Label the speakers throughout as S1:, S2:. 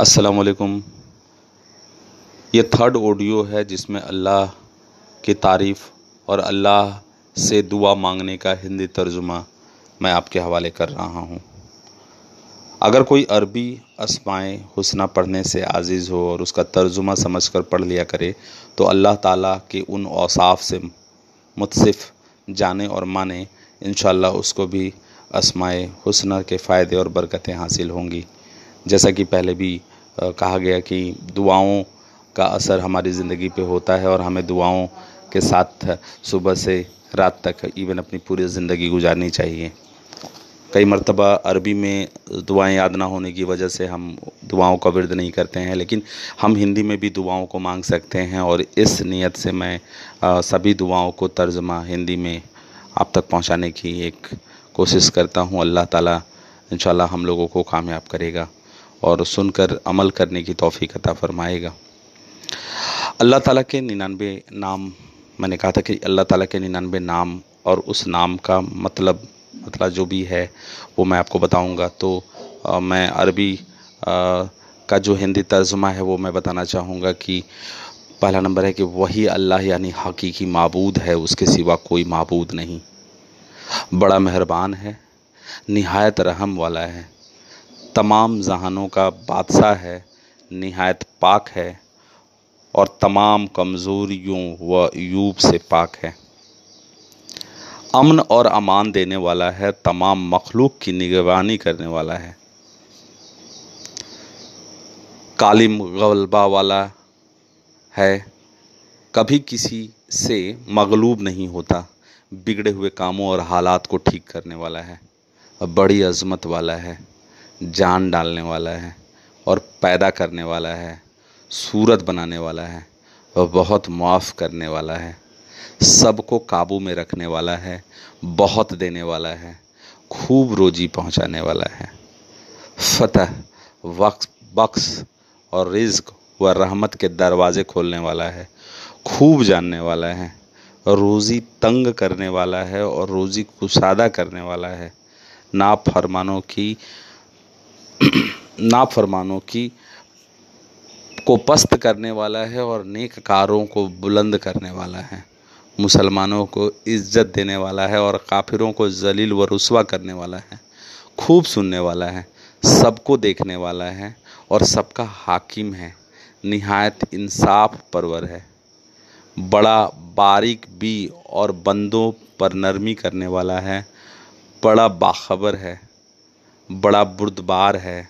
S1: अस्सलाम वालेकुम ये थर्ड ऑडियो है जिसमें अल्लाह की तारीफ़ और अल्लाह से दुआ मांगने का हिंदी तर्जुमा मैं आपके हवाले कर रहा हूँ। अगर कोई अरबी असमाए हुसना पढ़ने से आज़ीज़ हो और उसका तर्जुमा समझ कर पढ़ लिया करे तो अल्लाह ताला के उन औसाफ से मुतसिफ़ जाने और माने इन उसको भी असमाए हुसना के फ़ायदे और बरकतें हासिल होंगी। जैसा कि पहले भी कहा गया कि दुआओं का असर हमारी ज़िंदगी पे होता है और हमें दुआओं के साथ सुबह से रात तक इवन अपनी पूरी ज़िंदगी गुजारनी चाहिए। कई मरतबा अरबी में दुआएँ याद ना होने की वजह से हम दुआओं का विरद नहीं करते हैं, लेकिन हम हिंदी में भी दुआओं को मांग सकते हैं और इस नीयत से मैं सभी दुआओं को तर्जमा हिंदी में आप तक पहुँचाने की एक कोशिश करता हूँ। अल्लाह ताला इंशाल्लाह हम लोगों को कामयाब करेगा। और सुनकर अमल करने की तोफ़ी अता फ़रमाएगा। अल्लाह ताला के निन्यानवे नाम मैंने कहा था कि अल्लाह ताला के निन्यानवे नाम और उस नाम का मतलब मतलब जो भी है वो मैं आपको बताऊँगा। तो आ, मैं अरबी का जो हिंदी तर्जुमा है वो मैं बताना चाहूँगा कि पहला नंबर है कि वही अल्लाह यानी हकीकी मबूद है उसके सिवा कोई मबूद नहीं। बड़ा मेहरबान है नहायत रहम वाला है। तमाम जहानों का बादशाह है, नहायत पाक है, और तमाम कमज़ोरियों व यूब से पाक है। अमन और अमान देने वाला है, तमाम मखलूक की निगरानी करने वाला है। कालिम गलबा वाला है, कभी किसी से मगलूब नहीं होता, बिगड़े हुए कामों और हालात को ठीक करने वाला है, बड़ी अजमत वाला है। जान डालने वाला है और पैदा करने वाला है, सूरत बनाने वाला है वह बहुत माफ़ करने वाला है। सबको काबू में रखने वाला है, बहुत देने वाला है, खूब रोजी पहुँचाने वाला है। फतह वक्स बख्श और रिज्क व रहमत के दरवाज़े खोलने वाला है, खूब जानने वाला है, रोज़ी तंग करने वाला है और रोज़ी कुशादा करने वाला है। ना फरमानों की नाफरमानों की को पस्त करने वाला है और नेक कारों को बुलंद करने वाला है। मुसलमानों को इज़्ज़त देने वाला है और काफिरों को जलील व रसवा करने वाला है। खूब सुनने वाला है, सबको देखने वाला है और सबका हाकिम है। निहायत इंसाफ परवर है। बड़ा बारीक भी और बंदों पर नरमी करने वाला है। बड़ा बाखबर है। बड़ा बुरदबार है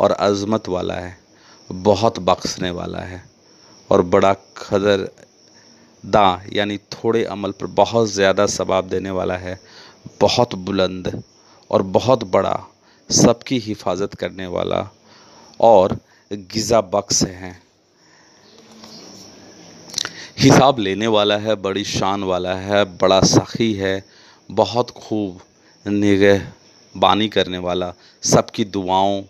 S1: और अज़मत वाला है, बहुत बख्शने वाला है और बड़ा खदर दा, यानी थोड़े अमल पर बहुत ज़्यादा सबाब देने वाला है, बहुत बुलंद और बहुत बड़ा सबकी हिफाजत करने वाला और गिज़ा बख्श हैं। हिसाब लेने वाला है, बड़ी शान वाला है, बड़ा सखी है, बहुत खूब निगह बानी करने वाला, सबकी दुआओं,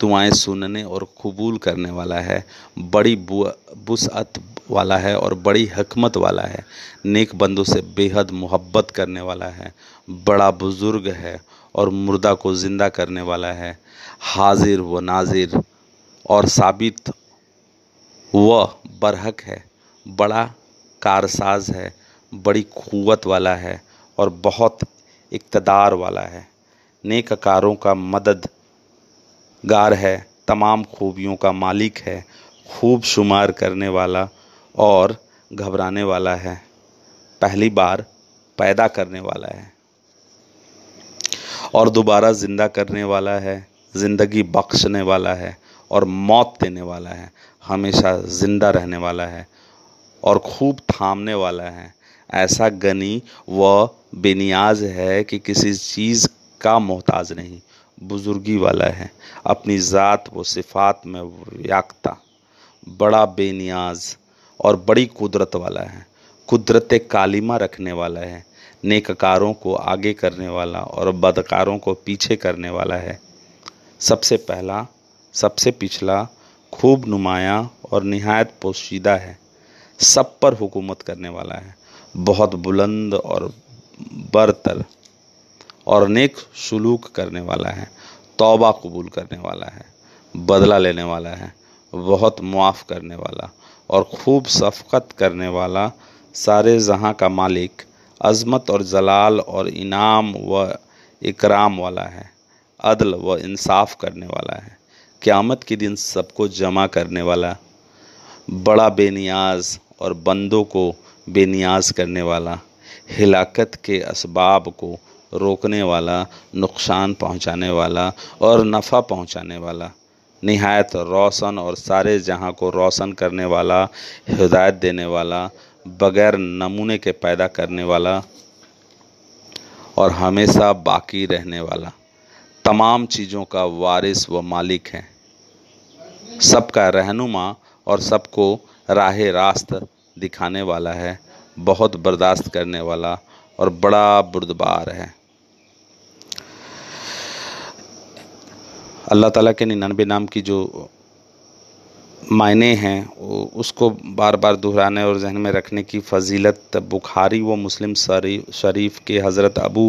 S1: दुआएँ सुनने और कबूल करने वाला है, बड़ी बुसअत वाला है और बड़ी हकमत वाला है, नेक बंदों से बेहद मोहब्बत करने वाला है, बड़ा बुज़ुर्ग है और मुर्दा को ज़िंदा करने वाला है, हाजिर व नाजिर और साबित व बरहक है, बड़ा कारसाज है, बड़ी क़ुव्वत वाला है और बहुत इकतदार वाला है। नेककारों का मददगार है, तमाम खूबियों का मालिक है, खूब शुमार करने वाला और घबराने वाला है, पहली बार पैदा करने वाला है और दोबारा ज़िंदा करने वाला है, ज़िंदगी बख्शने वाला है और मौत देने वाला है, हमेशा ज़िंदा रहने वाला है और खूब थामने वाला है। ऐसा गनी व बेनियाज है कि किसी चीज़ का मोहताज नहीं, बुज़ुर्गी वाला है। अपनी ज़ात व सिफ़ात में याकता, बड़ा बेनियाज और बड़ी कुदरत वाला है। कुदरत कालिमा रखने वाला है, नेककारों को आगे करने वाला और बदकारों को पीछे करने वाला है। सबसे पहला, सबसे पिछला, खूब नुमाया और नहायत पोशीदा है। सब पर हुकूमत करने वाला है। बहुत बुलंद और बरतर और नेक सलूक करने वाला है, तौबा कबूल करने वाला है, बदला लेने वाला है, बहुत मुआफ़ करने वाला और खूब शफकत करने वाला सारे जहाँ का मालिक, अज़मत और जलाल और इनाम व इकराम वाला है, अदल व इंसाफ करने वाला है, क़यामत के दिन सबको जमा करने वाला, बड़ा बेनियाज और बंदों को बेनियाज करने वाला, हिलाकत के असबाब को रोकने वाला, नुकसान पहुँचाने वाला और नफ़ा पहुँचाने वाला। नहायत रोशन और सारे जहाँ को रोशन करने वाला, हिदायत देने वाला, बग़ैर नमूने के पैदा करने वाला और हमेशा बाकी रहने वाला। तमाम चीज़ों का वारिस व मालिक है। सबका रहनुमा और सबको राह रास्त दिखाने वाला है, बहुत बर्दाश्त करने वाला और बड़ा बुरदबार है। अल्लाह ताला के निन्यानवे नाम की जो मायने हैं उसको बार बार दोहराने और जहन में रखने की फजीलत बुखारी व मुस्लिम शरीफ के हज़रत अबू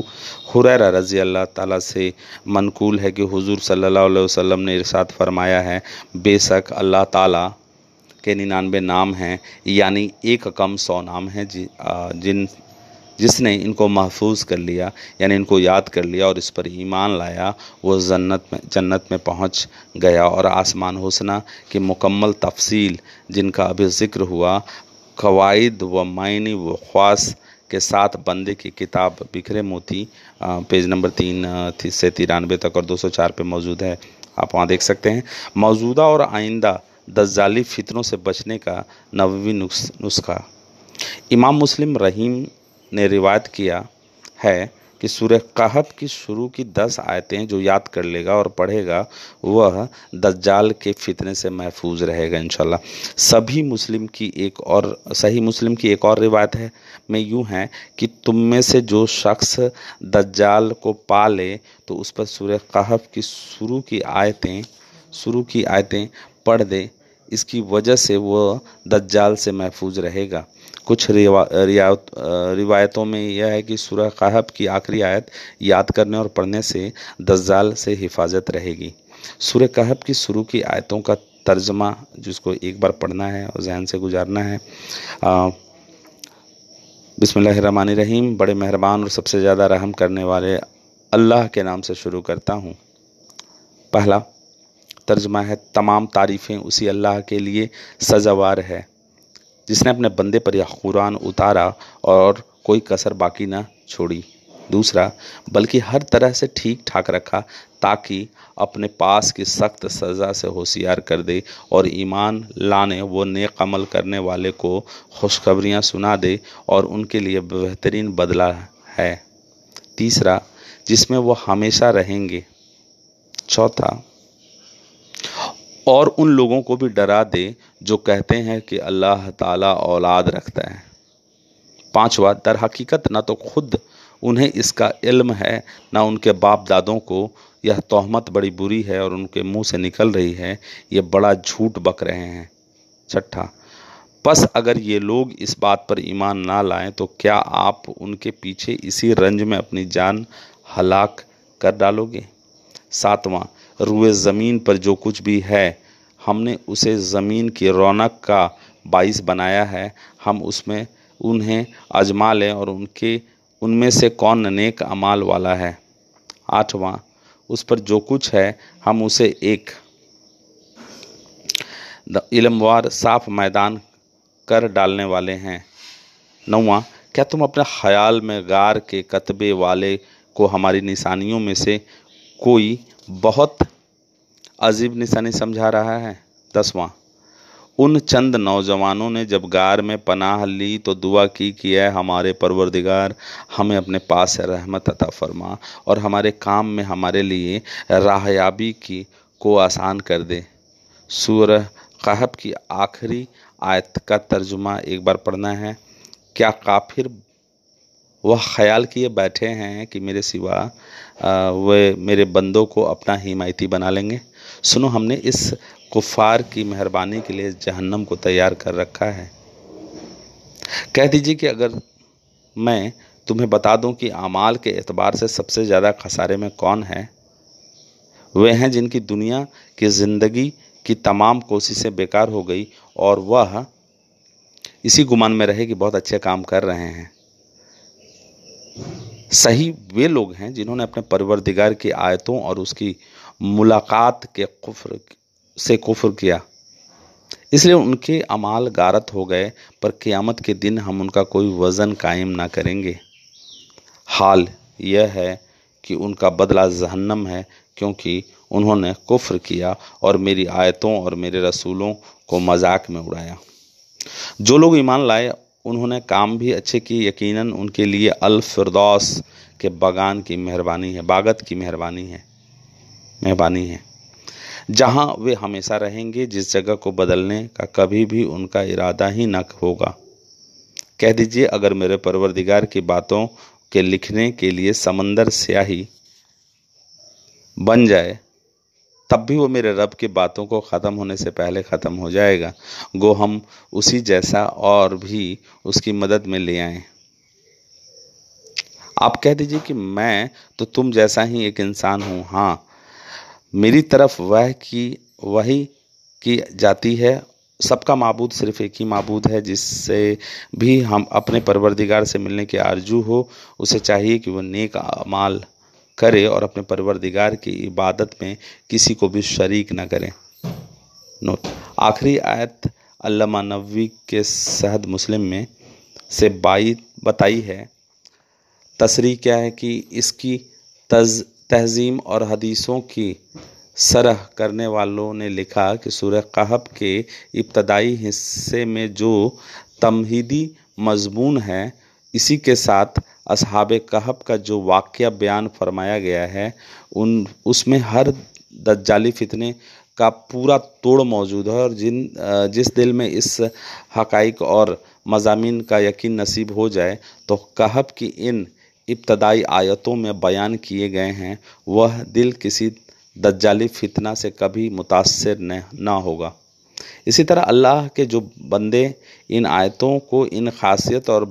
S1: हुरैरा रज़ी अल्लाह ताला से मनकूल है कि हुजूर सल्लल्लाहु अलैहि वसल्लम ने इरशाद फरमाया है, बेशक अल्लाह ताला के निन्यानवे नाम हैं, यानी एक कम सौ नाम हैं जिन जिसने इनको महफूज कर लिया, यानी इनको याद कर लिया और इस पर ईमान लाया, वो जन्नत में जन्नत में पहुँच गया। और आसमान हुसना की मुकम्मल तफसील जिनका अभी ज़िक्र हुआ, कवायद व मायनी व ख्वास के साथ बंदे की किताब बिखरे मोती पेज नंबर तीन से तिरानवे तक और 204 पे मौजूद है। आप वहाँ देख सकते हैं। मौजूदा और आइंदा दज्जाली फितरों से बचने का नबवी नुस्खा। इमाम मुस्लिम रहीम ने रिवायत किया है कि सूर्य कहफ की शुरू की दस आयतें जो याद कर लेगा और पढ़ेगा, वह दज्जाल के फितने से महफूज रहेगा इन सभी मुस्लिम की एक और, सही मुस्लिम की एक और रिवायत है, में यूँ है कि तुम में से जो शख्स दज्जाल को पा ले तो उस पर सूर्य कहफ की शुरू की आयतें, शुरू की आयतें पढ़ दे इसकी वजह से वह दज्जाल से महफूज रहेगा। कुछ रिवायतों में यह है कि सूरह कहब की आखिरी आयत याद करने और पढ़ने से दज्जाल से हिफाजत रहेगी। सूर्य कहब की शुरू की आयतों का तर्जमा जिसको एक बार पढ़ना है और जहन से गुजारना है बिसमीम रहीम बड़े मेहरबान और सबसे ज़्यादा रहम करने वाले अल्लाह के नाम से शुरू करता हूँ। पहला तर्जमा है, तमाम तारीफ़ें उसी अल्लाह के लिए सजावार है। जिसने अपने बंदे पर यह कुरान उतारा और कोई कसर बाकी ना छोड़ी। दूसरा, बल्कि हर तरह से ठीक ठाक रखा ताकि अपने पास की सख्त सज़ा से होशियार कर दे और ईमान लाने, वो नेक अमल करने वाले को खुशखबरियाँ सुना दे और उनके लिए बेहतरीन बदला है। तीसरा, जिसमें वो हमेशा रहेंगे। चौथा और उन लोगों को भी डरा दे जो कहते हैं कि अल्लाह ताला औलाद रखता है। पांचवा दर हकीकत ना तो खुद उन्हें इसका इल्म है, ना उनके बाप दादों को यह तोहमत बड़ी बुरी है और उनके मुँह से निकल रही है, ये बड़ा झूठ बक रहे हैं। छठा, बस अगर ये लोग इस बात पर ईमान ना लाएँ तो क्या आप उनके पीछे इसी रंज में अपनी जान हलाक कर डालोगे? सातवां रुए ज़मीन पर जो कुछ भी है, हमने उसे ज़मीन की रौनक का बाइस बनाया है। हम उसमें उन्हें आजमा लें और उनके, उनमें से कौन नेक अमाल वाला है? आठवां, उस पर जो कुछ है, हम उसे एक इलमवार साफ़ मैदान कर डालने वाले हैं। नौवा, क्या तुम अपने ख्याल में गार के कतबे वाले को हमारी निशानियों में से कोई बहुत अजीब निशानी समझा रहा है? दसवां, उन चंद नौजवानों ने जब गार में पनाह ली तो दुआ की कि है हमारे परवरदिगार, हमें अपने पास रहमत अता फरमा और हमारे काम में हमारे लिए राहयाबी की को आसान कर दे। सूर कहब की आखिरी आयत का तर्जुमा एक बार पढ़ना है। क्या काफिर वह ख्याल किए बैठे हैं कि मेरे सिवा वे मेरे बंदों को अपना हिमायती बना लेंगे। सुनो, हमने इस कुफ़ार की मेहरबानी के लिए जहन्नम को तैयार कर रखा है। कह दीजिए कि अगर मैं तुम्हें बता दूँ कि अमाल के एतबार से सबसे ज़्यादा खसारे में कौन है? वे हैं जिनकी दुनिया की ज़िंदगी की तमाम कोशिशें बेकार हो गई और वह इसी गुमान में रहे कि बहुत अच्छे काम कर रहे हैं। सही वे लोग हैं जिन्होंने अपने परवरदिगार की आयतों और उसकी मुलाकात के कुफ्र से कुफ्र किया। इसलिए उनके अमाल गारत हो गए, पर क़ियामत के दिन हम उनका कोई वज़न कायम ना करेंगे। हाल यह है कि उनका बदला जहन्नम है, क्योंकि उन्होंने कुफ्र किया और मेरी आयतों और मेरे रसूलों को मज़ाक में उड़ाया। जो लोग ईमान लाए उन्होंने काम भी अच्छे किए, यकीनन उनके लिए अल फिरदौस के बागान की मेहरबानी है, बागत की मेहरबानी है मेहरबानी है। जहाँ वे हमेशा रहेंगे, जिस जगह को बदलने का कभी भी उनका इरादा ही न होगा। कह दीजिए, अगर मेरे परवरदिगार की बातों के लिखने के लिए समंदर स्याही बन जाए तब भी वो मेरे रब की बातों को ख़त्म होने से पहले ख़त्म हो जाएगा। गो हम उसी जैसा और भी उसकी मदद में ले आए। आप कह दीजिए कि मैं तो तुम जैसा ही एक इंसान हूँ। हाँ मेरी तरफ़ वह की, वही की जाती है। सबका मबूद सिर्फ़ एक ही मबूद है, जिससे भी हम अपने परवरदिगार से मिलने की आरज़ू हो। उसे चाहिए कि वह नेक अमाल करे और अपने परवरदिगार की इबादत में किसी को भी शरीक न करें। नोट आखिरी आयत अल्लामा नबी के सहद मुस्लिम में से बाई बताई है। तसरी क्या है कि इसकी तज, तहजीम और हदीसों की सरह करने वालों ने लिखा कि सूर्य कहब के इब्तदाई हिस्से में जो तमहीदी मजमून है, इसी के साथ असहाब कहब का जो वाक़ बयान फरमाया गया है, उन, उसमें हर दज्जाली फितने का पूरा तोड़ मौजूद है और जिन जिस दिल में इस हकाइक और मजामी का यकीन नसीब हो जाए तो कहब की इन इब्तदाई आयतों में बयान किए गए हैं, वह दिल किसी दज्जाली फितना से कभी मुतासर न, ना होगा। इसी तरह अल्लाह के जो बंदे इन आयतों को, इन खासियत और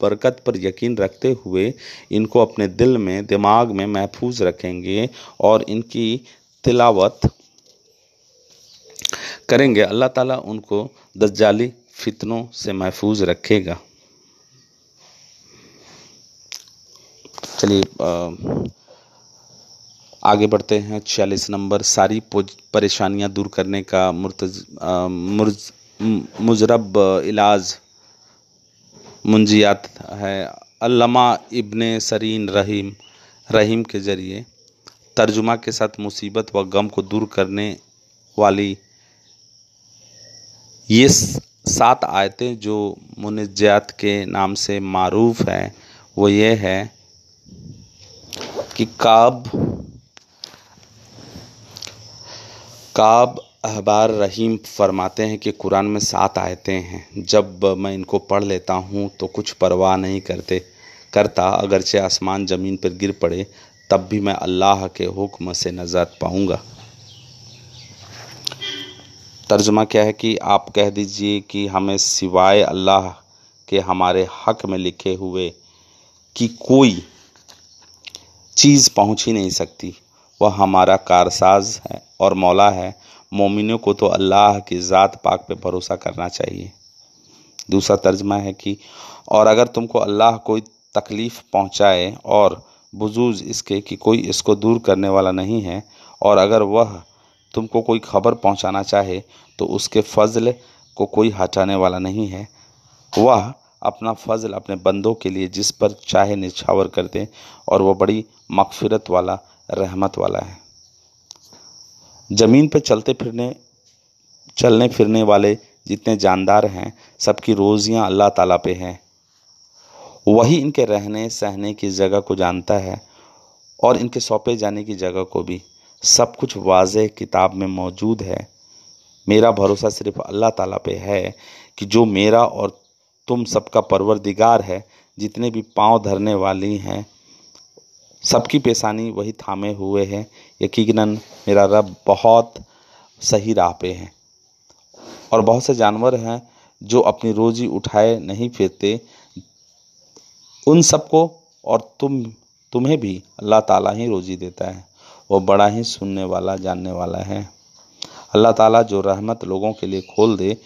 S1: बरकत पर यकीन रखते हुए इनको अपने दिल में, दिमाग में महफूज रखेंगे और इनकी तिलावत करेंगे। अल्लाह ताला उनको दज्जाली फितनों से महफूज रखेगा। चलिए आगे बढ़ते हैं। छियालीस नंबर, सारी परेशानियाँ दूर करने का मुर्तज मुजरब इलाज। मुंजियात है। अल्लामा इब्ने सरीन रहीम रहीम के ज़रिए तर्जुमा के साथ मुसीबत व गम को दूर करने वाली ये सात आयतें जो मुनजात के नाम से मरूफ हैं, वो ये है कि काब काब अहबार रहीम फरमाते हैं कि कुरान में सात आयतें हैं। जब मैं इनको पढ़ लेता हूँ तो कुछ परवाह नहीं करते। करता, अगरचे आसमान ज़मीन पर गिर पड़े, तब भी मैं अल्लाह के हुक्म से नजात पाऊँगा। तर्जमा क्या है कि आप कह दीजिए कि हमें सिवाय अल्लाह के हमारे हक में लिखे हुए कि कोई चीज़ पहुँच ही नहीं सकती। वह हमारा कारसाज है और मौला है। मोमिनों को तो अल्लाह की ज़ात पाक पे भरोसा करना चाहिए। दूसरा तर्जमा है कि, और अगर तुमको अल्लाह कोई तकलीफ़ पहुँचाए और बुजूज इसके कि कोई इसको दूर करने वाला नहीं है, और अगर वह तुमको कोई खबर पहुँचाना चाहे तो उसके फ़ज़ल को कोई हटाने वाला नहीं है। वह अपना फ़ज़ल अपने बंदों के लिए जिस पर चाहे निछावर कर दे, और वह बड़ी मगफ़रत वाला, रहमत वाला है। ज़मीन पर चलते फिरने, चलने फिरने वाले जितने जानदार हैं, सबकी रोज़ियाँ अल्लाह ताला पे हैं। वही इनके रहने, सहने की जगह को जानता है और इनके सौंपे जाने की जगह को भी। सब कुछ वाज किताब में मौजूद है। मेरा भरोसा सिर्फ़ अल्लाह ताला पे है कि जो मेरा और तुम सबका परवरदिगार है, जितने भी पाँव धरने वाली हैं सबकी पेशानी वही थामे हुए हैं। यकीनन मेरा रब बहुत सही राह पे है और बहुत से जानवर हैं जो अपनी रोज़ी उठाए नहीं फिरते। उन सबको और तुम, तुम्हें भी अल्लाह ताला ही रोज़ी देता है। वो बड़ा ही सुनने वाला, जानने वाला है। अल्लाह ताला जो रहमत लोगों के लिए खोल दे,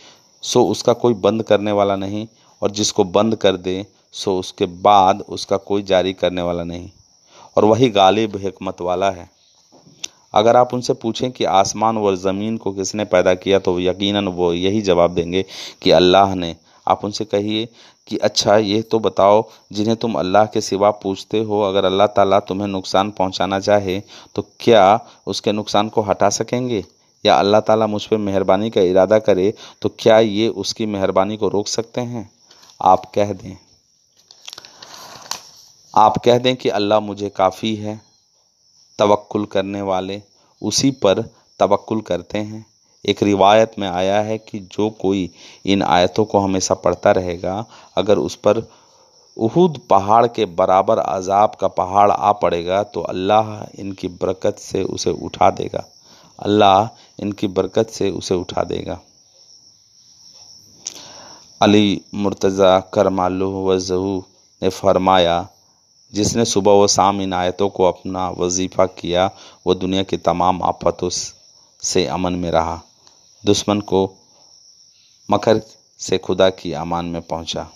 S1: सो उसका कोई बंद करने वाला नहीं और जिसको बंद कर दे, सो उसके बाद उसका कोई जारी करने वाला नहीं। और वही गालिब हमत वाला है। अगर आप उनसे पूछें कि आसमान और ज़मीन को किसने पैदा किया तो यकीनन वो यही जवाब देंगे कि अल्लाह ने। आप उनसे कहिए कि अच्छा ये तो बताओ, जिन्हें तुम अल्लाह के सिवा पूछते हो, अगर अल्लाह ताला तुम्हें नुकसान पहुंचाना चाहे तो क्या उसके नुकसान को हटा सकेंगे? या अल्लाह ताला मुझ पर मेहरबानी का इरादा करे तो क्या ये उसकी मेहरबानी को रोक सकते हैं? आप कह दें। आप कह दें कि अल्लाह मुझे काफ़ी है तवक्ल करने वाले उसी पर तवक्ल करते हैं। एक रिवायत में आया है कि जो कोई इन आयतों को हमेशा पढ़ता रहेगा, अगर उस पर उहुद पहाड़ के बराबर अजाब का पहाड़ आ पड़ेगा तो अल्लाह इनकी बरकत से उसे उठा देगा। अल्लाह इनकी बरकत से उसे उठा देगा। अली मुर्तज़ा करमालू वजहू ने फरमाया जिसने सुबह व शाम इन आयतों को अपना वजीफ़ा किया, वह दुनिया की तमाम आफतों से अमन में रहा। दुश्मन को मकर से खुदा की अमान में पहुँचा।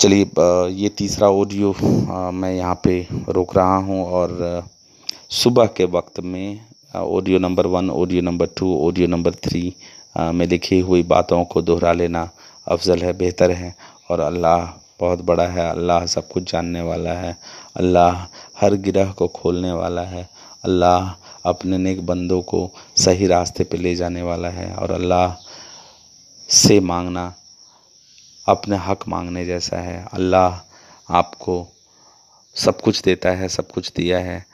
S1: चलिए ये तीसरा ऑडियो मैं यहाँ पे रोक रहा हूँ और सुबह के वक्त में audio number one audio number two audio number three में लिखी हुई बातों को दोहरा लेना अफजल है, बेहतर है। और अल्लाह बहुत बड़ा है। अल्लाह सब कुछ जानने वाला है। अल्लाह हर गिरह को खोलने वाला है। अल्लाह अपने नेक बंदों को सही रास्ते पे ले जाने वाला है और अल्लाह से मांगना अपने हक मांगने जैसा है। अल्लाह आपको सब कुछ देता है, सब कुछ दिया है।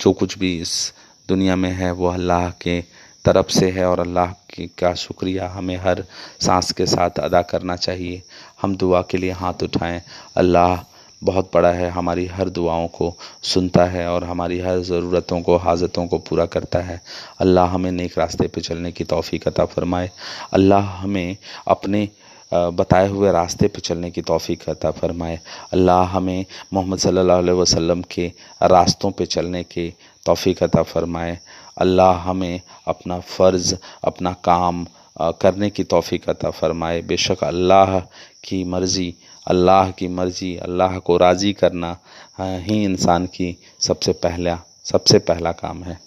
S1: जो कुछ भी इस दुनिया में है, वो अल्लाह के तरफ़ से है और अल्लाह की का शुक्रिया हमें हर सांस के साथ अदा करना चाहिए। हम दुआ के लिए हाथ उठाएँ। अल्लाह बहुत बड़ा है, हमारी हर दुआओं को सुनता है और हमारी हर ज़रूरतों को, हाजतों को पूरा करता है। अल्लाह हमें नेक रास्ते पे चलने की तौफ़ी अता फ़रमाए। अल्लाह हमें अपने बताए हुए रास्ते पे चलने की तौफ़ी अता फ़रमाए। अल्लाह हमें मोहम्मद सल्लल्लाहु अलैहि वसल्लम के रास्तों पे चलने की तौफ़ी अता फ़रमाए। अल्लाह हमें अपना फ़र्ज़, अपना काम करने की तौफ़ी अता फ़रमाए। बेशक अल्लाह की मर्ज़ी, अल्लाह की मर्ज़ी, अल्लाह को राज़ी करना ही इंसान की सबसे पहला सबसे पहला काम है।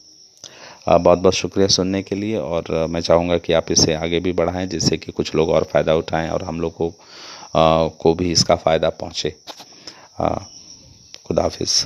S1: बहुत बहुत शुक्रिया सुनने के लिए और मैं चाहूँगा कि आप इसे आगे भी बढ़ाएँ जिससे कि कुछ लोग और फ़ायदा उठाएँ और हम लोग को को भी इसका फ़ायदा पहुँचे। खुदाफिज़।